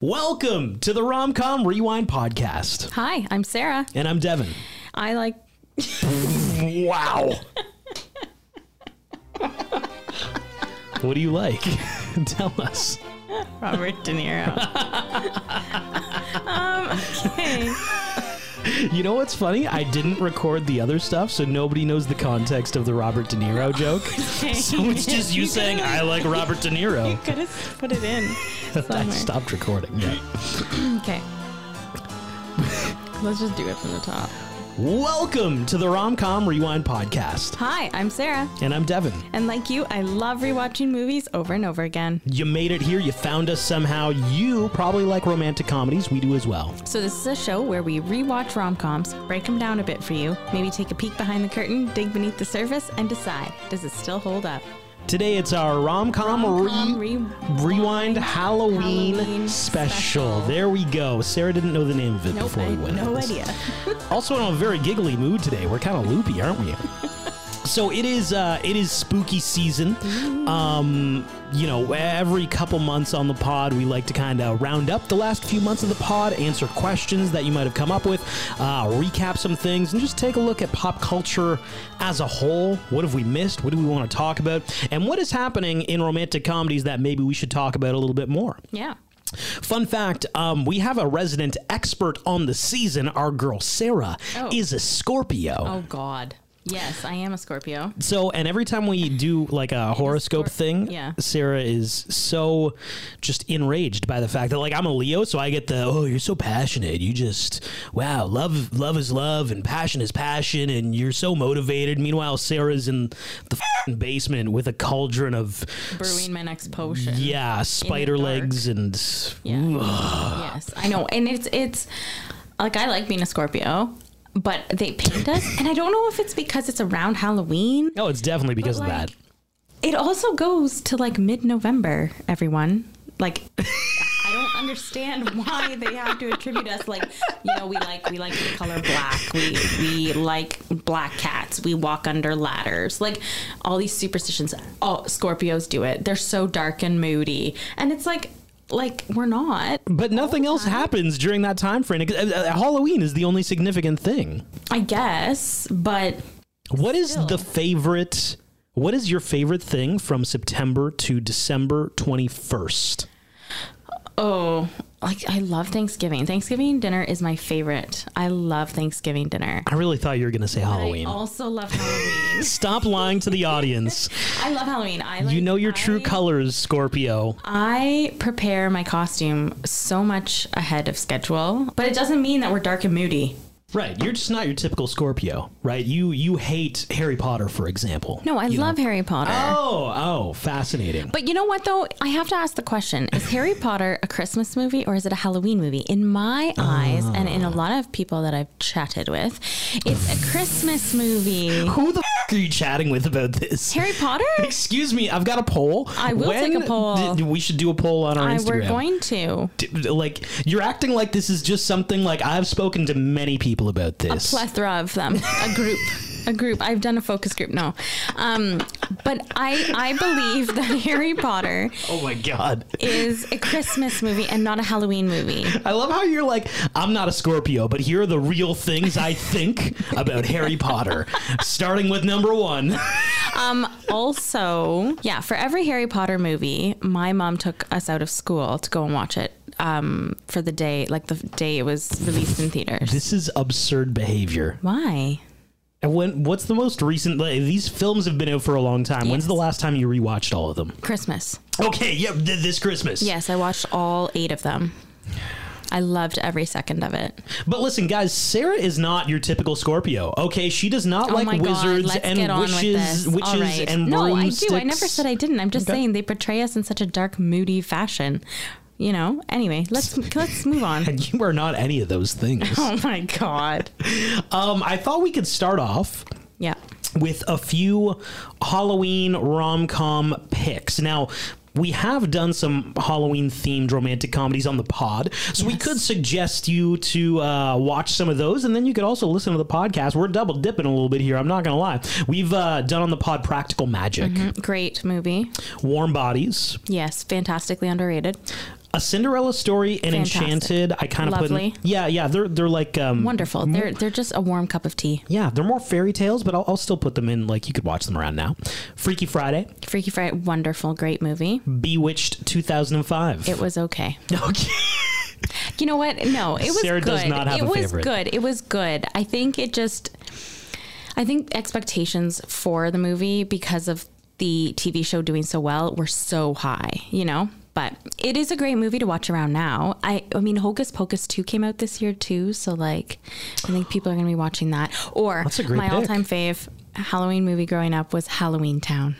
Welcome to the Romcom Rewind podcast. Hi, I'm Sarah. And I'm Devin. I like. Wow. what do you like? Tell us. Robert De Niro. um, okay. You know what's funny? I didn't record the other stuff, so nobody knows the context of the Robert De Niro joke. So it's just you saying, I like Robert De Niro. You could have put it in. I stopped recording. Yeah. Okay. Let's just do it from the top. Welcome to the Romcom Rewind podcast. Hi, I'm Sarah. And I'm Devin. And like you, I love rewatching movies over and over again. You made it here. You found us somehow. You probably like romantic comedies. We do as well. So, this is a show where we rewatch rom coms, break them down a bit for you, maybe take a peek behind the curtain, dig beneath the surface, and decide does it still hold up? Today it's our rom-com, Rom-com re- re- rewind Halloween, Halloween special. special. There we go. Sarah didn't know the name of it Nope, before we went. no idea. Also in a very giggly mood today. We're kind of loopy, aren't we? so it is uh it is spooky season. Um you know, every couple months on the pod, we like to kind of round up the last few months of the pod, answer questions that you might have come up with, uh, recap some things, and just take a look at pop culture as a whole. What have we missed? What do we want to talk about? And what is happening in romantic comedies that maybe we should talk about a little bit more? Yeah. Fun fact um, we have a resident expert on the season. Our girl Sarah Oh. is a Scorpio. Oh, God. Yes, I am a Scorpio. So, and every time we do like a horoscope Scorp- thing, yeah. Sarah is so just enraged by the fact that like I'm a Leo, so I get the oh you're so passionate, you just wow love love is love and passion is passion, and you're so motivated. Meanwhile, Sarah's in the basement with a cauldron of Brewing my next potion. yeah spider legs and Yeah. yes, I know, and it's it's like I like being a Scorpio, but they paint us, and I don't know if it's because it's around Halloween. oh it's definitely because of that. It also goes to like mid-November. Everyone, like, I don't understand why they have to attribute us. Like, you know, we like we like the color black. We we like black cats. We walk under ladders. Like all these superstitions. Oh, Scorpios do it. They're so dark and moody, and it's like. Like we're not. But nothing else happens during that time frame. Uh, uh, Halloween is the only significant thing. I guess, but What is Still. the favorite? What is your favorite thing from September to December twenty first? oh, like I love Thanksgiving. Thanksgiving dinner is my favorite. I love Thanksgiving dinner. I really thought you were going to say Halloween. I also love Halloween. Stop lying to the audience. I love Halloween. I like, you know your true colors, Scorpio. I prepare my costume so much ahead of schedule, but it doesn't mean that we're dark and moody. Right, you're just not your typical Scorpio, right? You you hate Harry Potter, for example. No, I You know? love Harry Potter. Oh, oh, fascinating. But you know what though? I have to ask the question: Is Harry Potter a Christmas movie or is it a Halloween movie? In my eyes, and in a ah. lot of people that I've chatted with, it's a Christmas movie. Who the f- are you chatting with about this? Harry Potter? Excuse me, I've got a poll. I will take a poll. we should do a poll on our I, Instagram. we're going to. D- like you're acting like this is just something like I've spoken to many people about this. A plethora of them a group a group i've done a focus group no um but i i believe that harry potter oh my god. is a christmas movie and not a halloween movie I love how you're like, I'm not a Scorpio, but here are the real things I think about Harry Potter. Starting with number one. um also yeah for every harry potter movie my mom took us out of school to go and watch it um for the day like the day it was released in theaters This is absurd behavior. why And when what's the most recent like, these films have been out for a long time. When's the last time you rewatched all of them? christmas Okay, yeah, th- this Christmas. yes i watched all eight of them i loved every second of it But listen, guys, Sarah is not your typical Scorpio. Okay, she does not Oh like wizards God, and get on with witches, witches All right. and no, I do. I never said I didn't. I'm just Okay. saying they portray us in such a dark, moody fashion. You know. Anyway, let's let's move on. And you are not any of those things. Oh my god. um, I thought we could start off Yeah. with a few Halloween rom com picks. Now, we have done some Halloween themed romantic comedies on the pod, so we could suggest you to uh, watch some of those, and then you could also listen to the podcast. We're double dipping a little bit here. I'm not gonna lie. We've uh, done on the pod Practical Magic, Great movie. Warm Bodies, Yes, fantastically underrated. A Cinderella story and Fantastic. Enchanted. I kind of put. In, yeah, yeah. They're they're like um, Wonderful. They're they're just a warm cup of tea. Yeah, they're more fairy tales, but I'll, I'll still put them in. Like you could watch them around now. Freaky Friday, Freaky Friday, wonderful, great movie. Bewitched, two thousand and five. It was okay. okay. You know what? No, it was Sarah good. does not have it a was favorite. good. It was good. I think it just I think expectations for the movie because of the TV show doing so well were so high, you know? But it is a great movie to watch around now. I I mean Hocus Pocus 2 came out this year too, so like I think people are going to be watching that. Or That's a great my pick. all-time fave Halloween movie growing up was Halloween Town.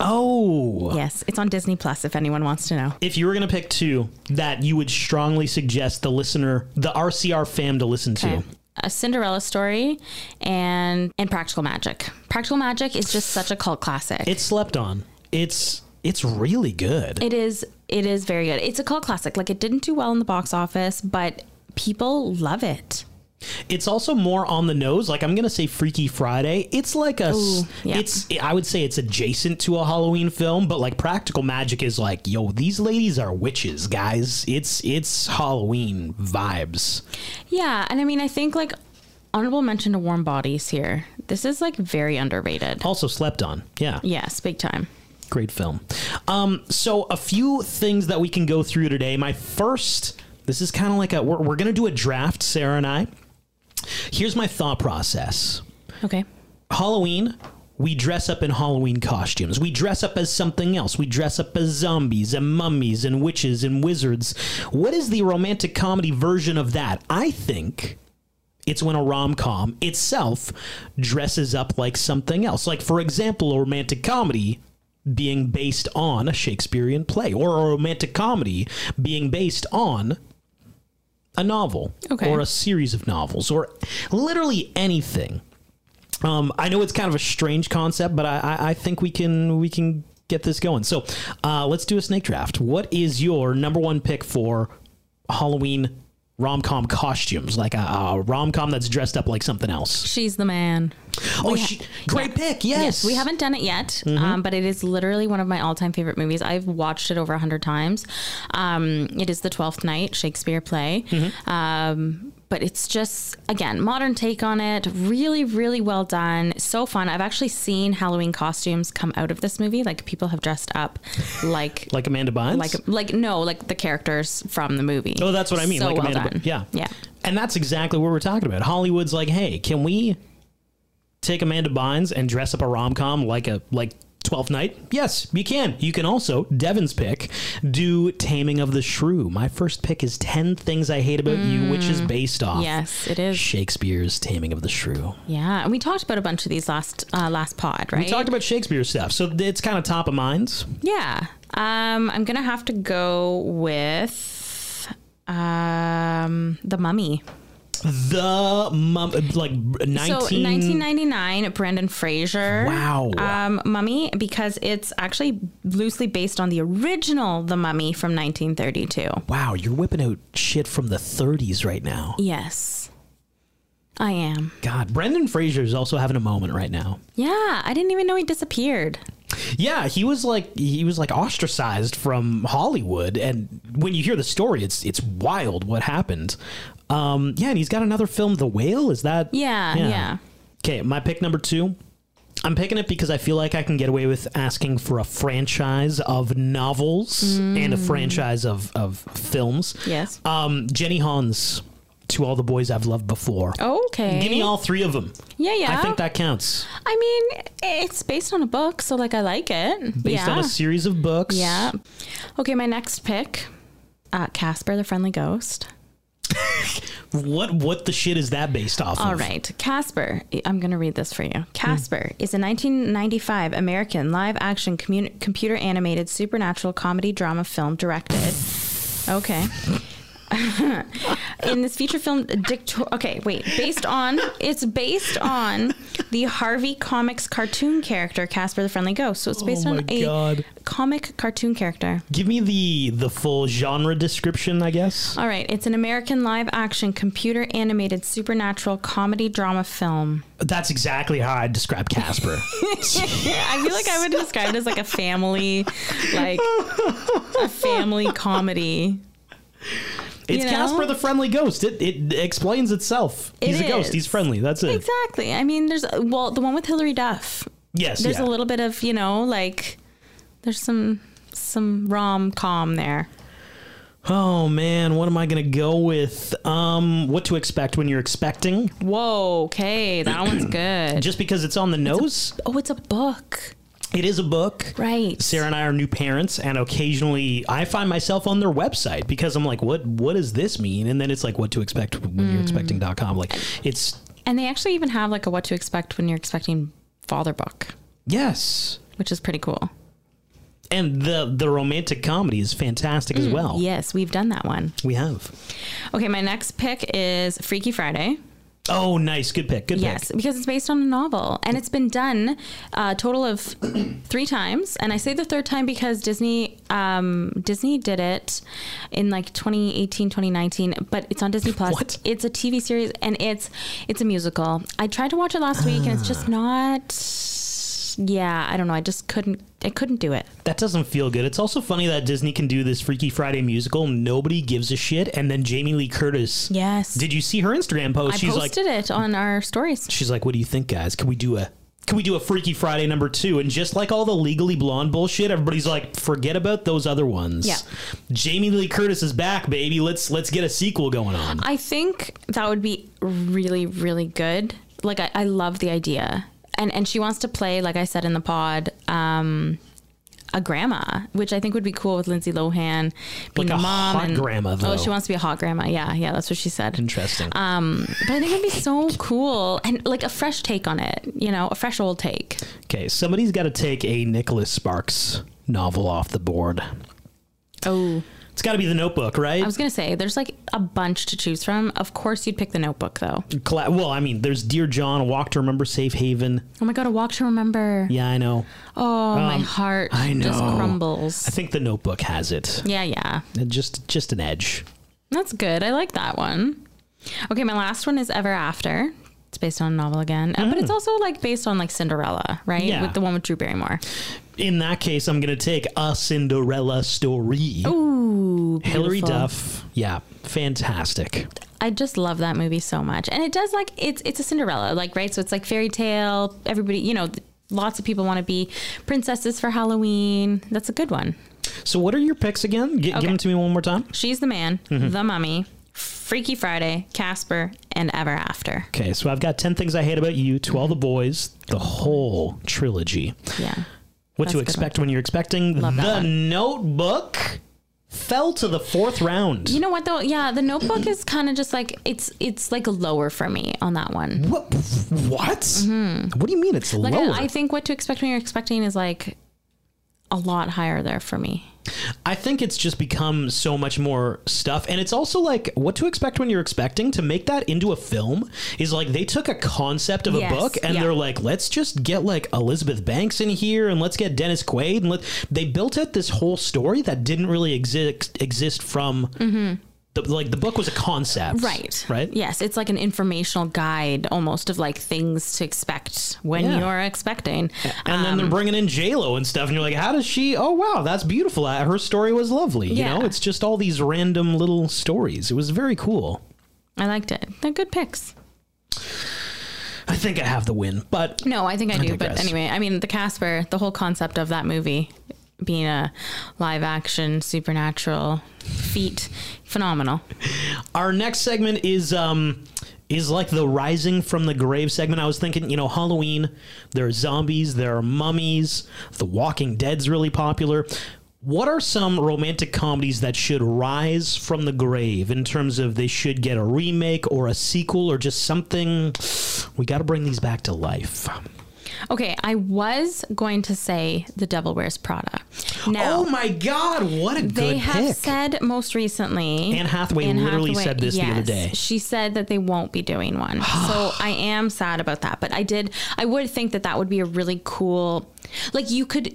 Oh. Yes, it's on Disney Plus if anyone wants to know. If you were going to pick two that you would strongly suggest the listener, the RCR fam to listen to, Okay. A Cinderella story and and Practical Magic. Practical Magic is just such a cult classic. it's slept on. It's it's really good. it is it is very good. It's a cult classic. Like it didn't do well in the box office, but people love it. It's also more on the nose. Like I'm gonna say Freaky Friday. It's like a. Ooh, yeah. It's. I would say it's adjacent to a Halloween film, but like Practical Magic is like, yo, these ladies are witches, guys. It's it's Halloween vibes. Yeah, and I mean I think like honorable mention to Warm Bodies here. This is like very underrated. Also slept on. Yeah. Yes, big time. Great film. Um, so a few things that we can go through today. My first, this is kind of like a, we're, we're going to do a draft, Sarah and I. Here's my thought process. Okay. Halloween, we dress up in Halloween costumes. We dress up as something else. We dress up as zombies and mummies and witches and wizards. What is the romantic comedy version of that? I think it's when a rom com itself dresses up like something else. Like, for example, a romantic comedy being based on a Shakespearean play, or a romantic comedy being based on a novel Okay. or a series of novels or literally anything. Um, I know it's kind of a strange concept, but I, I, I think we can we can get this going. So uh, let's do a snake draft. What is your number one pick for Halloween rom com costumes? Like a, a rom com that's dressed up like something else. She's the man. Oh, We ha- great yeah. pick! Yes, we haven't done it yet, Mm-hmm. um, but it is literally one of my all-time favorite movies. I've watched it over a hundred times. Um, it is the Twelfth Night Shakespeare play, Mm-hmm. um, but it's just again modern take on it. Really, really well done. So fun. I've actually seen Halloween costumes come out of this movie. Like people have dressed up like like Amanda Bynes. like like no like the characters from the movie. oh, that's what I mean. So like well Amanda. done. By- yeah, yeah. And that's exactly what we're talking about. Hollywood's like, hey, can we take Amanda Bynes and dress up a rom com like a like Twelfth Night? Yes, you can. You can also Devin's pick do Taming of the Shrew. My first pick is Ten Things I Hate About You, which is based off Yes, it is. Shakespeare's Taming of the Shrew. Yeah, and we talked about a bunch of these last uh, last pod, right? We talked about Shakespeare stuff, so it's kind of top of mind. Yeah. Um, I'm gonna have to go with um, the Mummy. The mum, like nineteen. So 1999, Brendan Fraser. Wow. Um, Mummy, because it's actually loosely based on the original The Mummy from 1932. wow, you're whipping out shit from the 30s right now. Yes, I am. God, Brendan Fraser is also having a moment right now. Yeah, I didn't even know he disappeared. Yeah, he was like he was like ostracized from Hollywood, and when you hear the story, it's it's wild what happened. Um, yeah, and he's got another film, The Whale. Is that? Yeah, yeah. Okay, my pick number two. I'm picking it because I feel like I can get away with asking for a franchise of novels and a franchise of of films. Yes. Um, Jenny Han's, to all the boys I've loved before. Okay. Give me all three of them. Yeah, yeah. I think that counts. I mean, it's based on a book, so like I like it. Based yeah. on a series of books. Yeah. Okay, my next pick, uh, Casper the Friendly Ghost. What what the shit is that based off All of? right, Casper. I'm going to read this for you. Casper is a 1995 American live-action commu- computer animated supernatural comedy drama film directed. Okay. In this feature film, Dick. Okay, wait. Based on it's based on the Harvey Comics cartoon character Casper the Friendly Ghost. So it's based Oh on a God. comic cartoon character. Give me the the full genre description, I guess. All right, it's an American live action computer animated supernatural comedy drama film. That's exactly how I describe Casper. I feel like I would describe it as like a family, like a family comedy. It's You know? Casper the friendly ghost. It it explains itself. It He's a ghost. He's friendly. That's it. Exactly. I mean, there's well, the one with Hilary Duff. Yes. There's yeah. a little bit of you know, like there's some some rom com there. Oh man, what am I gonna go with? Um, what to expect when you're expecting? Whoa. Okay, that one's good. Just because it's on the nose, Oh, it's a book. It is a book. Right. Sarah and I are new parents, and occasionally I find myself on their website because I'm like, what What does this mean? And then it's like, what to expect when you're hmm. expecting.com. Like, it's And they actually even have like a what to expect when you're expecting father book, yes, which is pretty cool. and the the romantic comedy is fantastic as mm, well. Yes, we've done that one. We have. Okay, my next pick is Freaky Friday. Oh, nice, good pick, good Yes, pick. because it's based on a novel and it's been done a total of three times. And I say the third time because Disney um, Disney did it in like 2018, 2019, but it's on Disney Plus. What? It's a TV series and it's it's a musical. I tried to watch it last week and it's just not. Yeah, I don't know. I just couldn't. I couldn't do it. That doesn't feel good. It's also funny that Disney can do this Freaky Friday musical. Nobody gives a shit, and then Jamie Lee Curtis. Yes, Did you see her Instagram post? I she's like, posted it on our stories. she's like, "What do you think, guys? Can we do a can we do a Freaky Friday number two? And just like all the Legally Blonde bullshit, everybody's like, forget about those other ones. Yeah. Jamie Lee Curtis is back, baby. Let's let's get a sequel going on. I think that would be really, really good. Like I, I love the idea. And and she wants to play, like I said in the pod, um, a grandma, which I think would be cool with Lindsay Lohan being Like a mom hot and grandma, though. Oh, she wants to be a hot grandma. Yeah, yeah, that's what she said. Interesting. Um, but I think it'd be so cool and like a fresh take on it. You know, a fresh old take. okay, somebody's got to take a Nicholas Sparks novel off the board. Oh, It's got to be The Notebook, right? I was gonna say there's like a bunch to choose from. Of course, you'd pick the Notebook though. Cla- well, I mean, there's Dear John, A Walk to Remember, Safe Haven. Oh my god, a walk to remember. Yeah, I know. Oh, my Um, heart I just crumbles. I think The Notebook has it. Yeah, yeah. It Just just an edge. That's good. I like that one. Okay, my last one is Ever After. It's based on a novel again, uh, but it's also like based on like Cinderella, right? Yeah. With the one with Drew Barrymore. In that case, I'm going to take A Cinderella Story. Ooh, Hilary beautiful. Duff. Yeah, fantastic. I just love that movie so much, and it does like it's it's a Cinderella, like right. So it's like fairy tale. Everybody, you know, lots of people want to be princesses for Halloween. That's a good one. So, what are your picks again? G- Give them to me one more time. She's the man, Mm-hmm. the mummy, Freaky Friday, Casper, and Ever After. Okay, so I've got 10 Things I Hate About You, To All the Boys, the whole trilogy. Yeah. What to expect when you're expecting Love The. Notebook fell to the fourth round. You know what though? Yeah, the Notebook is kind of just like it's it's like lower for me on that one. what? What? What do you mean it's Mm-hmm. Like lower? I, I think what to expect when you're expecting is like a lot higher there for me. I think it's just become so much more stuff. And it's also like what to expect when you're expecting to make that into a film is like they took a concept of Yes, a book and yeah. they're like, let's just get like Elizabeth Banks in here and let's get Dennis Quaid. And let, they built out this whole story that didn't really exist exist from mm-hmm. The, like the book was a concept. Right. Right. Yes, it's like an informational guide almost of like things to expect when Yeah. you're expecting. And then they're bringing in J Lo and stuff, and you're like, "How does she? Oh wow, that's beautiful. Uh, Her story was lovely. You Yeah. know, it's just all these random little stories. It was very cool. I liked it. They're good picks. I think I have the win, but No, I think I, do. But anyway, I mean, the Casper, the whole concept of that movie being a live action supernatural feat, phenomenal. Our next segment is um is like the rising from the grave segment. I was thinking, you know, Halloween, there are zombies, there are mummies, The Walking Dead's really popular. What are some romantic comedies that should rise from the grave in terms of they should get a remake or a sequel or just something we got to bring these back to life. Okay, I was going to say The Devil Wears Prada. Now, oh my god, what a good they have pick. said most recently. Anne Hathaway literally said this the other day. She said that they won't be doing one. so I am sad about that. But I did, I would think that that would be a really cool, like you could.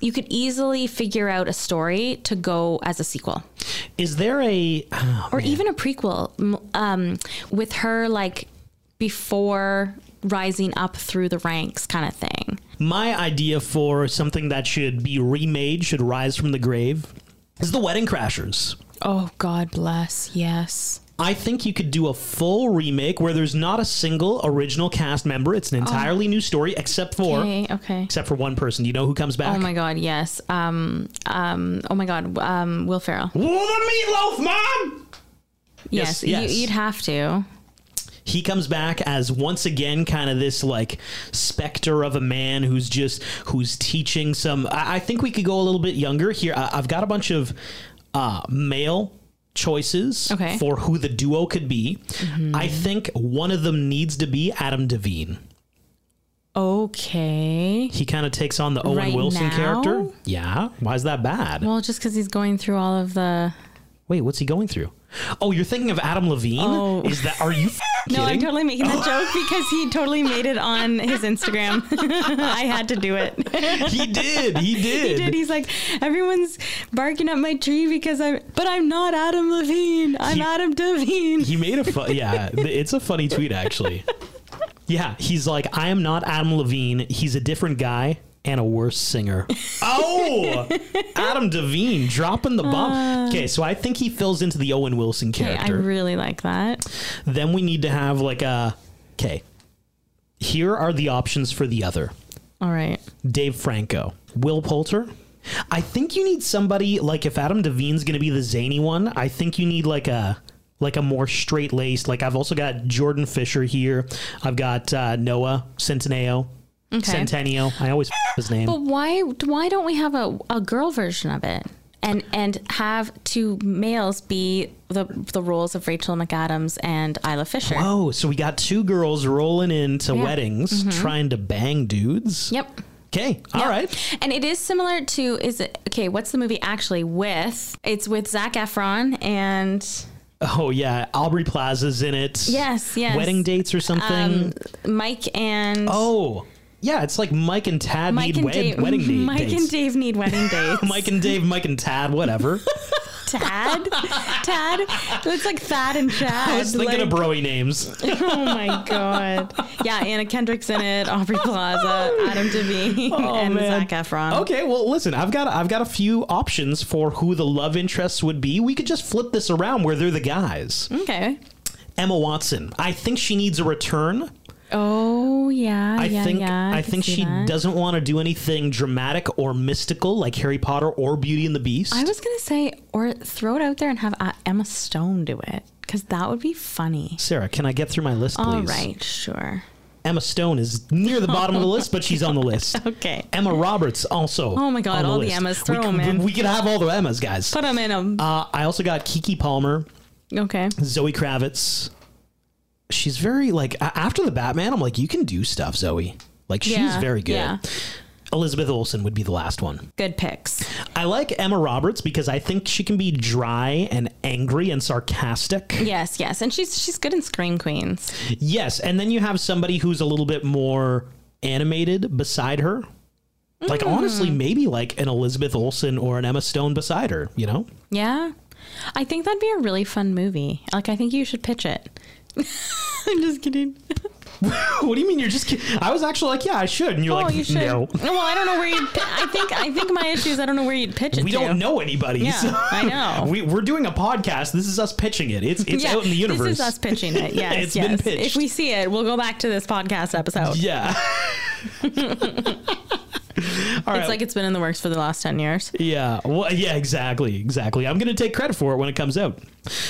you could easily figure out a story to go as a sequel Is there a oh, or even a prequel um, with her like before rising up through the ranks kind of thing. my idea for something that should be remade, should rise from the grave, is the Wedding Crashers. Oh, God bless. Yes. I think you could do a full remake where there's not a single original cast member. It's an entirely new story, except for Okay. Okay. except for one person. Do you know who comes back? Oh my God. Yes. Um. Um. Oh my God. Um. Will Ferrell. Whoa, the meatloaf, mom! Yes. Yes, yes. You, you'd have to. He comes back as once again kind of this like specter of a man who's just who's teaching some i, I think we could go a little bit younger here I, i've got a bunch of uh, male choices Okay. for who the duo could be i think one of them needs to be adam devine Okay. he kind of takes on the owen Right wilson now? character yeah why is that bad Well, just because he's going through all of the. Wait what's he going through oh you're thinking of adam levine Oh. is that are you No, I'm totally making that joke because he totally made it on his Instagram. I had to do it. he did he did He did. He's like, everyone's barking up my tree because I'm, but I'm not Adam Levine. I'm He- Adam Devine. He made a fun. Yeah, it's a funny tweet actually. Yeah, he's like, I am not Adam Levine. He's a different guy and a worse singer. Oh, Adam Devine dropping the bomb. Okay, so I think he fills into the Owen Wilson Okay, I really like that. then we need to have like a. Okay, here are the options for the other. All right. Dave Franco, Will Poulter. I think you need somebody like if Adam Devine's going to be the zany one. I think you need like a like a more straight laced. Like I've also got Jordan Fisher here. I've got uh, Noah Centineo. Okay. Centennial. I always f- his name. But why why don't we have a, a girl version of it? And and have two males be the the roles of Rachel McAdams and Isla Fisher. oh, so we got two girls rolling into Yeah. Mm-hmm. weddings trying to bang dudes. Yep. Okay. all Yep. right. And it is similar to is it okay, what's the movie actually with? It's with Zac Efron and Oh yeah, Aubrey Plaza's in it. Yes, yes. Wedding dates or something. Mike and oh, yeah. It's like Mike and Tad Mike need and wed- Dave wedding date- Mike dates. and Dave need wedding dates. Mike and Dave, Mike and Tad, whatever. Tad? Tad? It's like Thad and Chad. I was thinking of like- broy names. Oh my god. Yeah, Anna Kendrick's in it, Aubrey Plaza, Adam Devine, oh, and Zac Efron. Oh, Okay, well, listen, I've got I've got a few options for who the love interests would be. We could just flip this around where they're the guys. Okay. Emma Watson. I think she needs a return. Oh yeah, I yeah, think yeah. I can think she that. doesn't want to do anything dramatic or mystical like Harry Potter or Beauty and the Beast. I was gonna say, or throw it out there and have Emma Stone do it, because that would be funny. Sarah, can I get through my list, please? All right, sure. Emma Stone is near the bottom of the list, but she's on the list. Okay. Emma Roberts also. Oh my God, on all the. Emmas, throw we, 'em we- in. We could have all the Emmas, guys. Put them in them. Uh, I also got Keke Palmer, okay. Zoe Kravitz. She's very like after the Batman. I'm like, you can do stuff, Zoe. Like she's Yeah, very good. yeah. Elizabeth Olsen would be the last one. Good picks. I like Emma Roberts because I think she can be dry and angry and sarcastic. Yes, yes, and she's she's good in Scream Queens. Yes, and then you have somebody who's a little bit more animated beside her. Like Mm. honestly, maybe like an Elizabeth Olsen or an Emma Stone beside her. You know? Yeah, I think that'd be a really fun movie. Like, I think you should pitch it. I'm just kidding. what do you mean? You're just? Kidding? I was actually like, yeah, I should, and you're oh, like, you should. no. Well, I don't know where you'd. pi- I think I think my issue is I don't know where you'd pitch it. We to. don't know anybody. Yeah, so- I know. We, we're doing a podcast. This is us pitching it. It's it's Yeah, out in the universe. This is us pitching it. Yes, It's yes. been pitched. If we see it, we'll go back to this podcast episode. Yeah. All it's like it's been in the works for the last ten years. Yeah. Well, yeah, exactly. Exactly. I'm going to take credit for it when it comes out.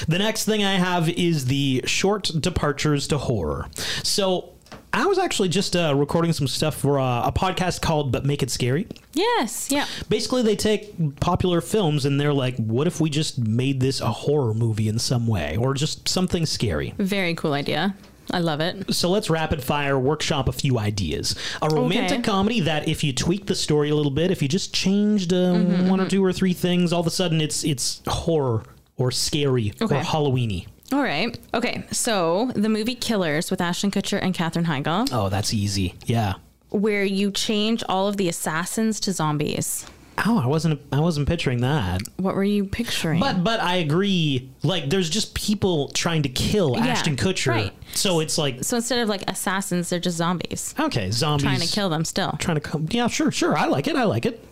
The next thing I have is the short departures to horror. So, I was actually just uh, recording some stuff for uh, a podcast called But Make It Scary. Yes. Yeah. Basically, they take popular films and they're like, what if we just made this a horror movie in some way or just something scary? Very cool idea. I love it. So let's rapid fire workshop a few ideas. A romantic Okay. comedy that if you tweak the story a little bit, if you just changed uh, Mm-hmm, one or two or three things, all of a sudden it's it's horror or scary or Halloweeny. All right. Okay. So the movie Killers with Ashton Kutcher and Katherine Heigl, Oh, that's easy. Yeah. where you change all of the assassins to zombies. Oh, I wasn't. I wasn't picturing that. What were you picturing? But but I agree. Like, there's just people trying to kill Yeah, Ashton Kutcher. right. So it's like, so instead of like assassins, they're just zombies okay, zombies trying to kill them still. Trying to come. Yeah, sure, sure. I like it. I like it.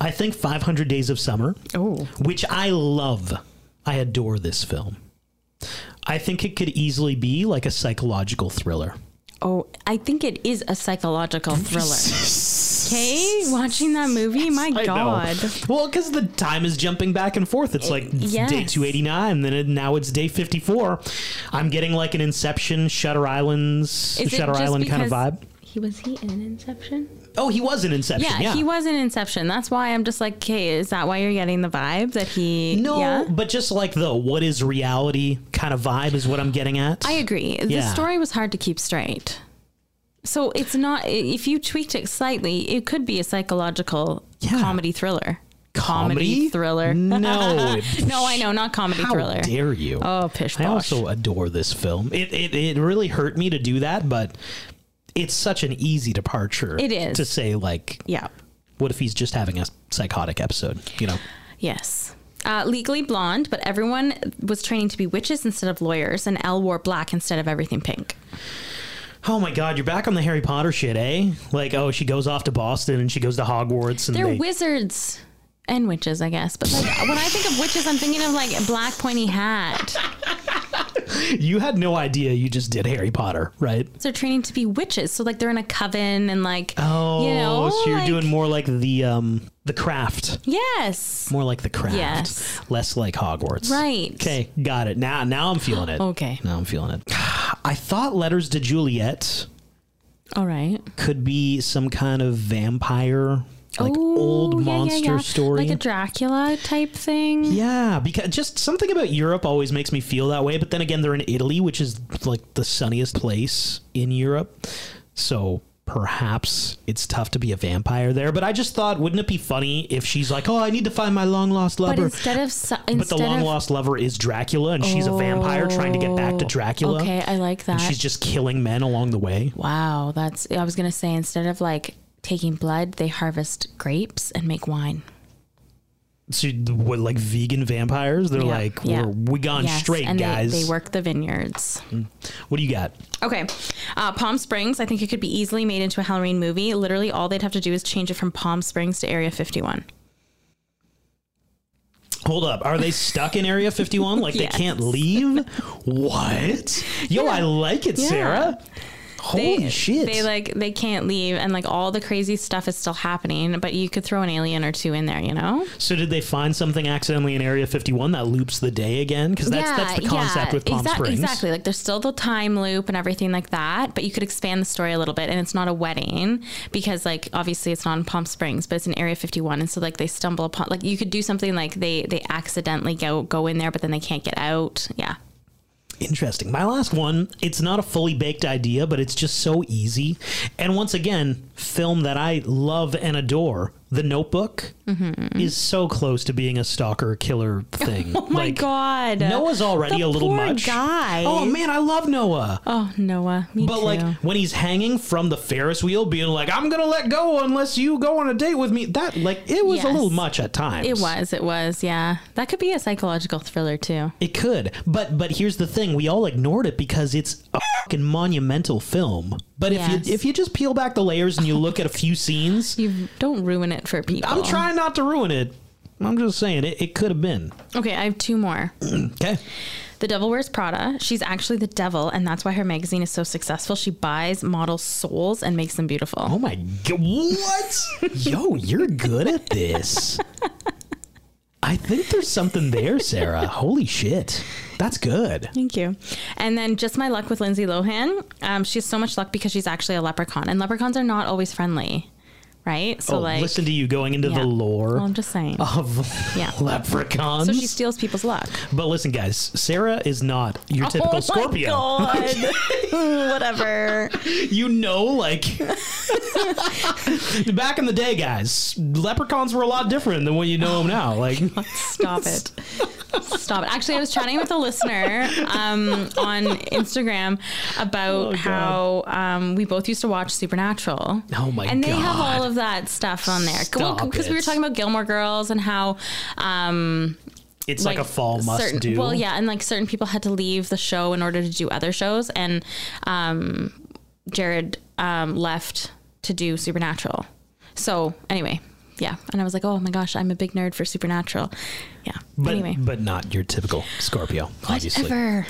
I think 500 Days of Summer, Oh, which I love. I adore this film. I think it could easily be like a psychological thriller. oh, I think it is a psychological thriller. Okay, watching that movie, my I know. God. Well, because the time is jumping back and forth. It's eh, like yes. day 289, then it, now it's day 54. I'm getting like an Inception, Shutter Islands, Is Shutter Island kind of vibe. He was he in Inception? Oh, he was in Inception. Yeah, Yeah, he was in Inception. That's why I'm just like, okay, is that why you're getting the vibe that he? No, yeah? but just like the what is reality kind of vibe is what I'm getting at. I agree. The Yeah. story was hard to keep straight. So it's not. If you tweaked it slightly, it could be a psychological Yeah. comedy thriller. Comedy? thriller. No. no, I know, not comedy How thriller. dare you? Oh, pish I also adore this film. It, it it really hurt me to do that, but it's such an easy departure. It is. to say like, yeah. what if he's just having a psychotic episode? You know. Yes. Uh, legally blonde, but everyone was training to be witches instead of lawyers, and Elle wore black instead of everything pink. Oh my God, you're back on the Harry Potter shit, eh? Like, oh, she goes off to Boston and she goes to Hogwarts and They're they, wizards and witches, I guess. But like when I think of witches, I'm thinking of like a black pointy hat. You had no idea you just did Harry Potter, right? So training to be witches. So like they're in a coven and like Oh, you know, so you're like- doing more like the um the craft, yes, more like the craft, Yes. less like Hogwarts. right. Okay, got it. Now, now I'm feeling it. Okay. Now I'm feeling it. I thought Letters to Juliet All right. could be some kind of vampire, like old yeah, yeah, monster yeah. story. like a Dracula type thing. Yeah, because just something about Europe always makes me feel that way. But then again, they're in Italy, which is like the sunniest place in Europe. So perhaps it's tough to be a vampire there. But I just thought, wouldn't it be funny if she's like, oh, I need to find my long lost But lover. instead of su- But the instead long lost lover is Dracula, and she's a vampire trying to get back to oh, Dracula. Okay, I like that. And she's just killing men along the way. wow, that's. I was gonna say instead of like taking blood, they harvest grapes and make wine. So, what, like vegan vampires? They're Yeah, like, yeah. we're, we gone Yes, straight, and guys. They, they work the vineyards. What do you got? Okay. Uh, Palm Springs, I think it could be easily made into a Halloween movie. Literally, all they'd have to do is change it from Palm Springs to Area 51. Hold up. Are they stuck in Area 51? Like Yes. they can't leave? What? Yo, I like it, Yeah. Sarah. Holy they, shit. They like they can't leave, and like all the crazy stuff is still happening. But you could throw an alien or two in there, you know? so did they find something accidentally in Area 51 that loops the day again? Because that's that's the concept with Palm exact- Springs. Exactly. Like there's still the time loop and everything like that, but you could expand the story a little bit and it's not a wedding because like obviously it's not in Palm Springs, but it's in Area 51 and so like they stumble upon like you could do something like they they accidentally go go in there but then they can't get out. Yeah. Interesting. My last one, it's not a fully baked idea, but it's just so easy. And once again, film that I love and adore. The Notebook Mm-hmm. is so close to being a stalker killer thing. Oh my god. Noah's already The a little much. guy. Oh man, I love Noah. Oh, Noah. Me But too. like when he's hanging from the Ferris wheel, being like, "I'm gonna let go unless you go on a date with me," that like it was a little much at times. it was, it was, yeah. That could be a psychological thriller too. It could, but but here's the thing: we all ignored it because it's a fucking monumental film. But if Yes. you if you just peel back the layers and you look at a few scenes, You don't ruin it for people. I'm trying not to ruin it. I'm just saying it, it could have been. Okay, I have two more. Okay. The Devil Wears Prada. She's actually the devil, and that's why her magazine is so successful. She buys models' souls and makes them beautiful. Oh my god! What? Yo, you're good at this. I think there's something there, Sarah. Holy shit, that's good. Thank you. And then just my luck with Lindsay Lohan. Um, she has so much luck because she's actually a leprechaun, and leprechauns are not always friendly, right? So oh, like, listen to you going into yeah. the lore Well, I'm just saying. of Yeah. leprechauns. so she steals people's luck. but listen, guys, Sarah is not your typical Scorpio. Oh my god! Whatever. You know, like back in the day, guys, leprechauns were a lot different than what you know them now. Like, Stop it. Stop it. Actually, I was chatting with a listener um, on Instagram about Oh, how um, we both used to watch Supernatural. Oh, my god. And they have all of that stuff on there. Because we were talking about Gilmore Girls and how. Um, It's like, a fall must certain, do. Well, yeah, and like certain people had to leave the show in order to do other shows, and um, Jared um, left to do Supernatural. So anyway, yeah, and I was like, oh my gosh, I'm a big nerd for Supernatural. Yeah. But, anyway, but not your typical Scorpio, obviously. whatever.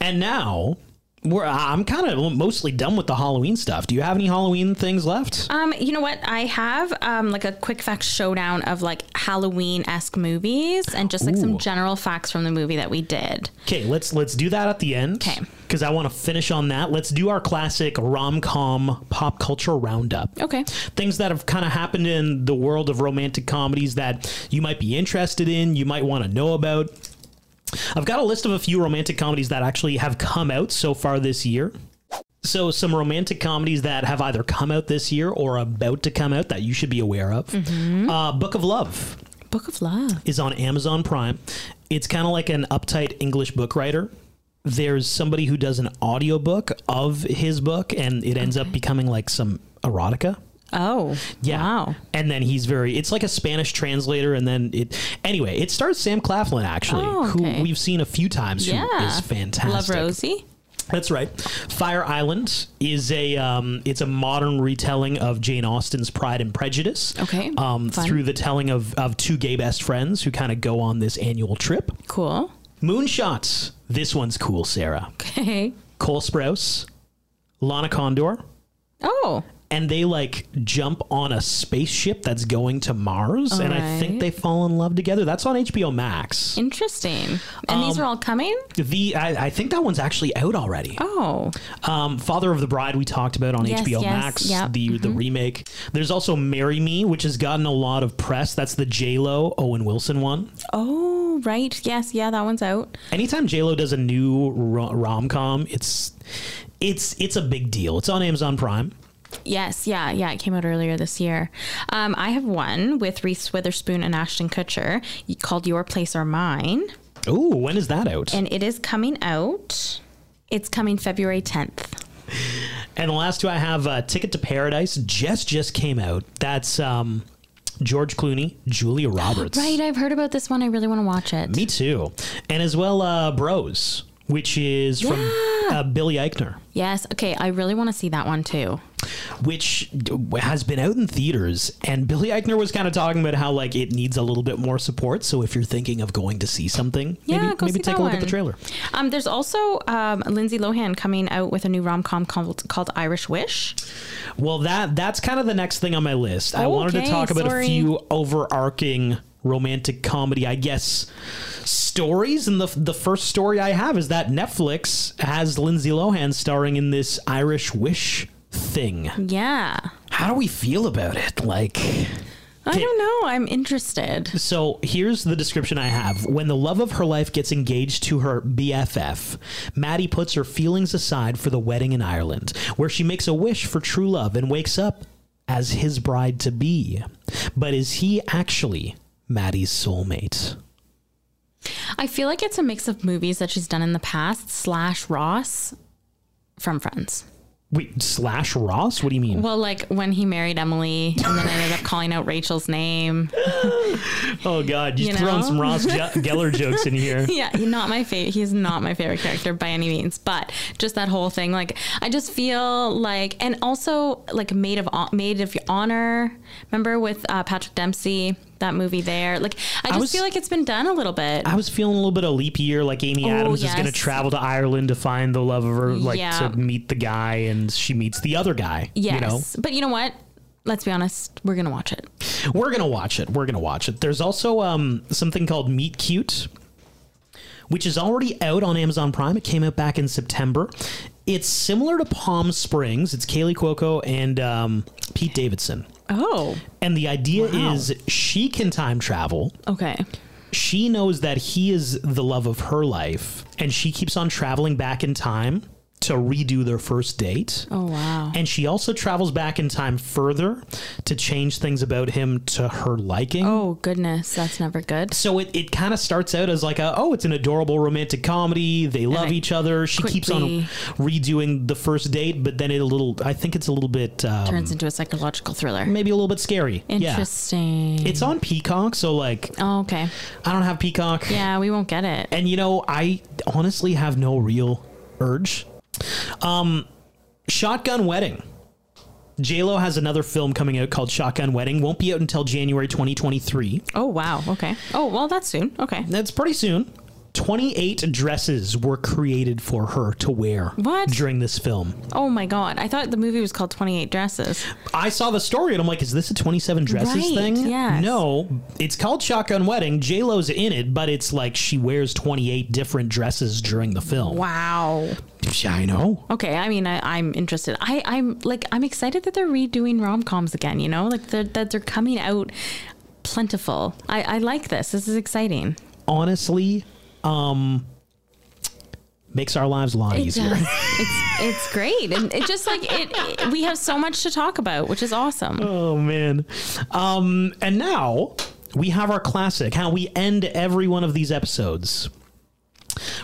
And now we're I'm kind of mostly done with the Halloween stuff. Do you have any Halloween things left? Um, you know what? I have um like a quick facts showdown of like Halloween esque movies and just like Ooh. some general facts from the movie that we did. Okay, let's let's do that at the end. Okay, Because I want to finish on that. Let's do our classic rom com pop culture roundup. Okay. Things that have kind of happened in the world of romantic comedies that you might be interested in, you might want to know about. I've got a list of a few romantic comedies that actually have come out so far this year. So, some romantic comedies that have either come out this year or about to come out that you should be aware of. Uh, Book of Love Book of Love. is on Amazon Prime. It's kind of like an uptight English book writer. There's somebody who does an audiobook of his book, and it ends up becoming like some erotica. Oh. Yeah. Wow. And then he's very, it's like a Spanish translator. And then it, anyway, it stars Sam Claflin, actually, Oh, okay. who we've seen a few times, Yeah. who is fantastic. Love Rosie. That's right. Fire Island is a um, it's a modern retelling of Jane Austen's Pride and Prejudice. Okay, Um, through the telling of of two gay best friends who kind of go on this annual trip. Cool. Moonshots. This one's cool, Sarah. Okay. Cole Sprouse, Lana Condor, Oh. And they like jump on a spaceship that's going to Mars, and I think they fall in love together. That's on HBO Max. Interesting. And these Um, are all coming? The I, I think that one's actually out already. Oh. Um, Father of the Bride we talked about on Yes, HBO yes, Max, yep, the the remake. There's also Marry Me, which has gotten a lot of press. That's the J Lo Owen Wilson one. Oh, right. Yes. Yeah, that one's out. Anytime J Lo does a new rom com, it's it's it's a big deal. It's on Amazon Prime. Yes. Yeah. Yeah. It came out earlier this year. Um, I have one with Reese Witherspoon and Ashton Kutcher called Your Place or Mine. Ooh, when is that out? And it is coming out. It's coming February 10th. And the last two I have, uh, Ticket to Paradise, just just came out. That's um, George Clooney, Julia Roberts. Right. I've heard about this one. I really want to watch it. Me too. And as well, uh, Bros, which is from uh, Billy Eichner. Yes. Okay. I really want to see that one too. which has been out in theaters and Billy Eichner was kind of talking about how like it needs a little bit more support so if you're thinking of going to see something Yeah, maybe, maybe take a look at the trailer Um, there's also um, Lindsay Lohan coming out with a new rom com called, called Irish Wish. well that that's kind of the next thing on my list I wanted to talk about sorry. a few overarching romantic comedy I guess stories and the the first story I have is that Netflix has Lindsay Lohan starring in this Irish Wish thing Yeah. how do we feel about it like I don't know. I'm interested. So here's the description I have. When the love of her life gets engaged to her BFF, Maddie puts her feelings aside for the wedding in Ireland, where she makes a wish for true love and wakes up as his bride to be. But is he actually Maddie's soulmate? I feel like it's a mix of movies that she's done in the past slash Ross from Friends. Wait, slash Ross? What do you mean? Well, like when he married Emily and then ended up calling out Rachel's name. oh God, you're you throwing know? some Ross Geller jokes in here. yeah, he's not my favorite. He's not my favorite character by any means, but just that whole thing. Like, I just feel like, and also like Made of Made of Honor. Remember with uh, Patrick Dempsey, that movie there. Like, I just was- feel like it's been done a little bit. I was feeling a little bit of leap year, like Amy Oh, Adams is going to travel to Ireland to find the love of her, like Yeah. to meet the guy, and she meets the other guy. yes, You know, but you know what? Let's be honest. We're gonna watch it. we're gonna watch it. We're gonna watch it. There's also um, something called Meet Cute, which is already out on Amazon Prime. It came out back in September. It's similar to Palm Springs. It's Kaley Cuoco and um, Pete Davidson. Oh, And the idea Wow. is she can time travel. okay. She knows that he is the love of her life, and she keeps on traveling back in time to redo their first date. Oh wow. And she also travels back in time further to change things about him to her liking. Oh goodness, that's never good. So it, it kind of starts out as like a oh it's an adorable romantic comedy they love each other she keeps on redoing the first date but then it a little I think it's a little bit um, Turns into a psychological thriller. maybe a little bit scary yeah Interesting. it's on Peacock so like oh, okay. I don't have Peacock Yeah, we won't get it. and you know I honestly have no real urge um Shotgun Wedding J-Lo has another film coming out called Shotgun Wedding. Won't be out until January 2023. Oh wow. Okay. Oh well, that's soon. Okay. That's pretty soon. 28 dresses were created for her to wear What? during this film. Oh my god. I thought the movie was called Twenty Eight Dresses. I saw the story and I'm like, is this a 27 dresses Right, thing? yes. No, it's called Shotgun Wedding. J-Lo's in it, but it's like she wears 28 different dresses during the film. Wow. I know. Okay. I mean, I, I'm interested. I, I'm like, I'm excited that they're redoing rom coms again. You know, like they're, that they're coming out plentiful. I, I like this. This is exciting. Honestly, um, makes our lives a lot It easier. it's it's great, and it just like it, it- We have so much to talk about, which is awesome. Oh man. Um and now we have our classic how we end every one of these episodes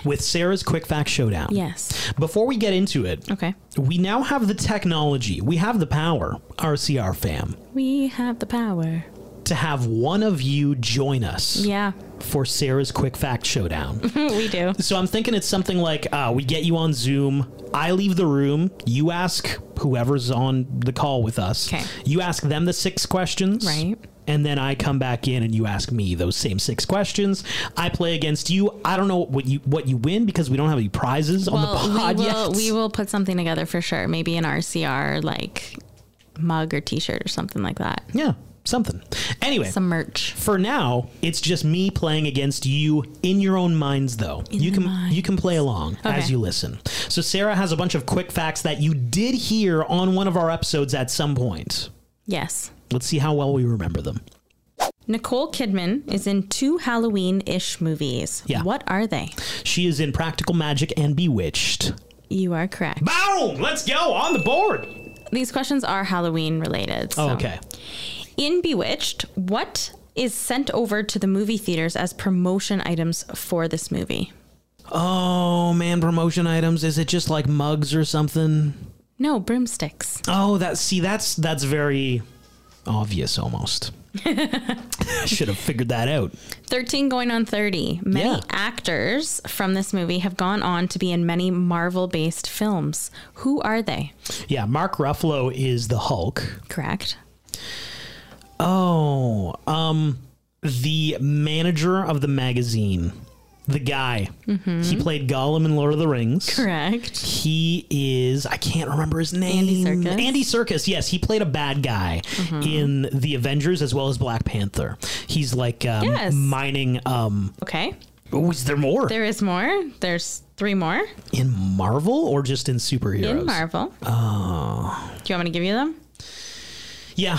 with Sarah's quick fact showdown. Yes. Before we get into it, Okay. we now have the technology, we have the power, RCR fam, We have the power. to have one of you join us Yeah, for Sarah's quick fact showdown. we do. so I'm thinking it's something like uh, we get you on Zoom, I leave the room, you ask whoever's on the call with us. 'Kay. You ask them the six questions. Right. And then I come back in and you ask me those same six questions. I play against you. I don't know what you what you win because we don't have any prizes on the pod we yet. We will put something together for sure. Maybe an RCR like mug or T-shirt or something like that. Yeah, something. Anyway, Some merch. for now, it's just me playing against you in your own minds though. you can mind. you can play along Okay. as you listen. So Sarah has a bunch of quick facts that you did hear on one of our episodes at some point. Yes. Let's see how well we remember them. Nicole Kidman is in two Halloween-ish movies. Yeah. What are they? She is in Practical Magic and Bewitched. You are correct. Boom! Let's go on the board. These questions are Halloween related. Oh, okay. In Bewitched, what is sent over to the movie theaters as promotion items for this movie? Oh man, promotion items. Is it just like mugs or something? No, broomsticks. Oh, that see that's that's very obvious almost. Should have figured that out. 13 going on 30. Many Yeah. actors from this movie have gone on to be in many Marvel based films. Who are they? Yeah, Mark Ruffalo is the Hulk. Correct. Oh, um, the manager of the magazine, the guy. He played Gollum in Lord of the Rings. Correct. He is I can't remember his name. Andy Serkis? Andy Serkis. Yes, he played a bad guy in the Avengers as well as Black Panther. He's like um, Yes. mining. Um, Okay. oh, is there more There is more. There's three more in Marvel or just in superheroes? in Marvel. Oh. Do you want me to give you them? Yeah.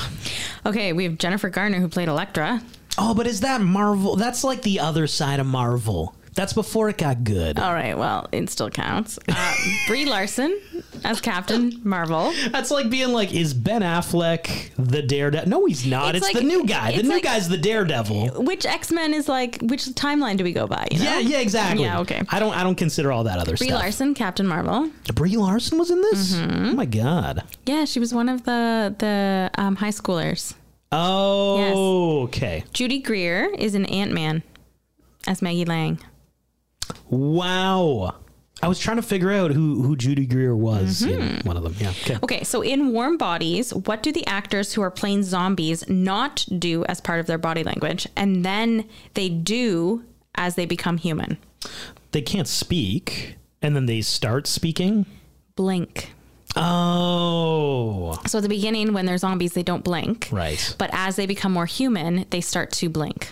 Okay, we have Jennifer Garner who played Elektra. Oh, but is that Marvel? That's like the other side of Marvel. That's before it got good. All right, well, it still counts. Uh, Brie Larson as Captain Marvel. That's like being like, is Ben Affleck the Daredevil? No, he's not. It's, It's the new guy. The new like- guy's the Daredevil. Which X Men is like? Which timeline do we go by? You know? Yeah, yeah, exactly. Yeah, okay. I don't, I don't consider all that other Brie stuff. Brie Larson, Captain Marvel. Brie Larson was in this. Mm-hmm. Oh my god. Yeah, she was one of the the um, high schoolers. Oh, okay. Judy Greer is an Ant Man as Maggie Lang. Wow. I was trying to figure out who who Judy Greer was Mm-hmm. one of them. Yeah. Okay. Okay, so in Warm Bodies, what do the actors who are playing zombies not do as part of their body language, and then they do as they become human? They can't speak, and then they start speaking. Blink. Oh, So at the beginning, when they're zombies, they don't blink. right, But as they become more human, they start to blink.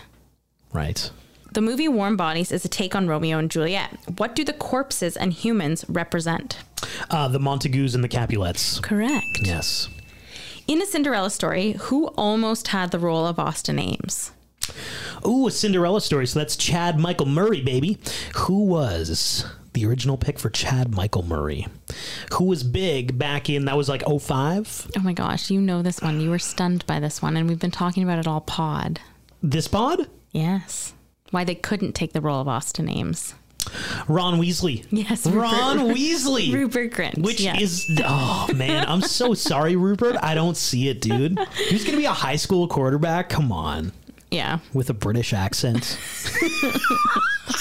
right. The movie Warm Bodies is a take on Romeo and Juliet. What do the corpses and humans represent? Uh, the Montagues and the Capulets. Correct. Yes. In a Cinderella story, who almost had the role of Austin Ames? Ooh, a Cinderella story. So that's Chad Michael Murray, baby. Who was the original pick for Chad Michael Murray, who was big back in that was like 05. Oh my gosh, you know this one. You were stunned by this one, and we've been talking about it all pod. This pod, Yes. Why they couldn't take the role of Austin Ames. Ron Weasley. Yes, Ron Weasley. Rupert Grint. Which yes. is oh man, I'm so sorry, Rupert. I don't see it, dude. Who's gonna be a high school quarterback? Come on, yeah. with a British accent.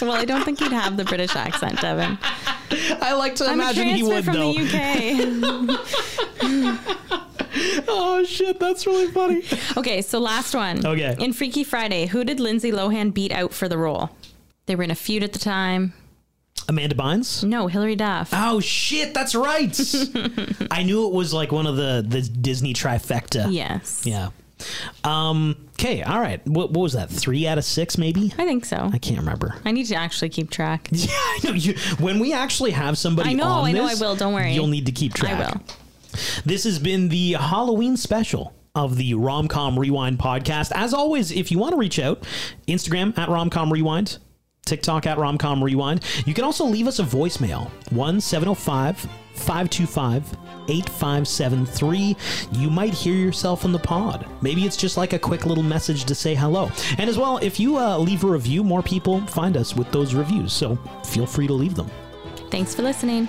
Well, I don't think he'd have the British accent, Devin. I like to I'm imagine he would from though. the UK. Oh shit, that's really funny. okay, so last one. Okay. In Freaky Friday, who did Lindsay Lohan beat out for the role? They were in a feud at the time. Amanda Bynes. No, Hilary Duff. Oh shit, that's right. I knew it was like one of the the Disney trifecta. yes. Yeah. Um. Okay. All right. What, what was that? Three out of six, maybe. I think so. I can't remember. I need to actually keep track. Yeah, I know. You, when we actually have somebody, I know, I know, this, I will, don't worry. You'll need to keep track. I will. This has been the Halloween special of the Romcom Rewind podcast. As always, if you want to reach out, Instagram at Romcom Rewind, TikTok at Romcom Rewind. You can also leave us a voicemail 1 705 525 8573. You might hear yourself on the pod. Maybe it's just like a quick little message to say hello. And as well, if you uh, leave a review, more people find us with those reviews. So feel free to leave them. Thanks for listening.